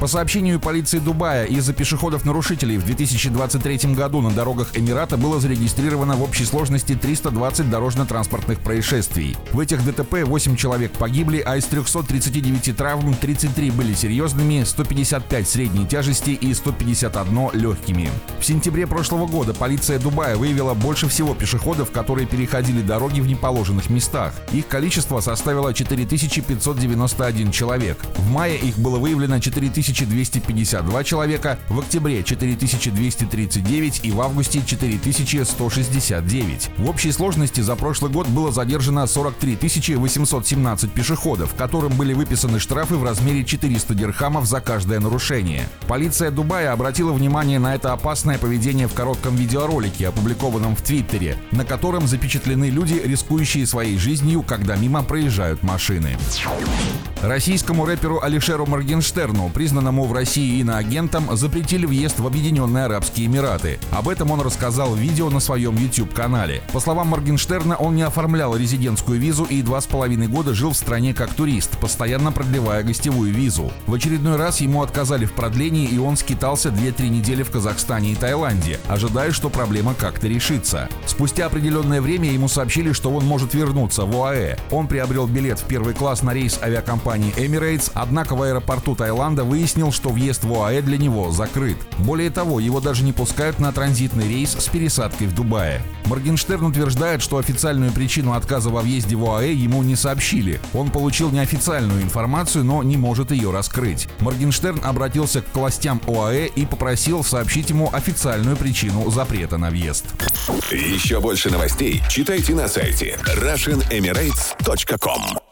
По сообщению полиции Дубая, из-за пешеходов-нарушителей в 2023 году на дорогах Эмирата было зарегистрировано в общей сложности 320 дорожно-транспортных происшествий. В этих ДТП 8 человек погибли, а из 339 травм 33 были серьезными, 155 средней тяжести и 151 легкими. В сентябре прошлого года полиция Дубая выявила больше всего пешеходов, которые переходили дороги в неположенных местах. Их количество составило 4591 человек. В мае их было выявлено 4000 4252 человека, в октябре 4239 и в августе 4169. В общей сложности за прошлый год было задержано 43 817 пешеходов, которым были выписаны штрафы в размере 400 дирхамов за каждое нарушение. Полиция Дубая обратила внимание на это опасное поведение в коротком видеоролике, опубликованном в Твиттере, на котором запечатлены люди, рискующие своей жизнью, когда мимо проезжают машины. Российскому рэперу Алишеру Моргенштерну, признанному в России иноагентом, запретили въезд в Объединенные Арабские Эмираты. Об этом он рассказал в видео на своем YouTube-канале. По словам Моргенштерна, он не оформлял резидентскую визу и два с половиной года жил в стране как турист, постоянно продлевая гостевую визу. В очередной раз ему отказали в продлении, и он скитался 2-3 недели в Казахстане и Таиланде, ожидая, что проблема как-то решится. Спустя определенное время ему сообщили, что он может вернуться в ОАЭ. Он приобрел билет в первый класс на рейс авиакомпании компании Emirates, однако в аэропорту Таиланда выяснил, что въезд в ОАЭ для него закрыт. Более того, его даже не пускают на транзитный рейс с пересадкой в Дубае. Моргенштерн утверждает, что официальную причину отказа во въезде в ОАЭ ему не сообщили. Он получил неофициальную информацию, но не может ее раскрыть. Моргенштерн обратился к властям ОАЭ и попросил сообщить ему официальную причину запрета на въезд. Еще больше новостей читайте на сайте RussianEmirates.com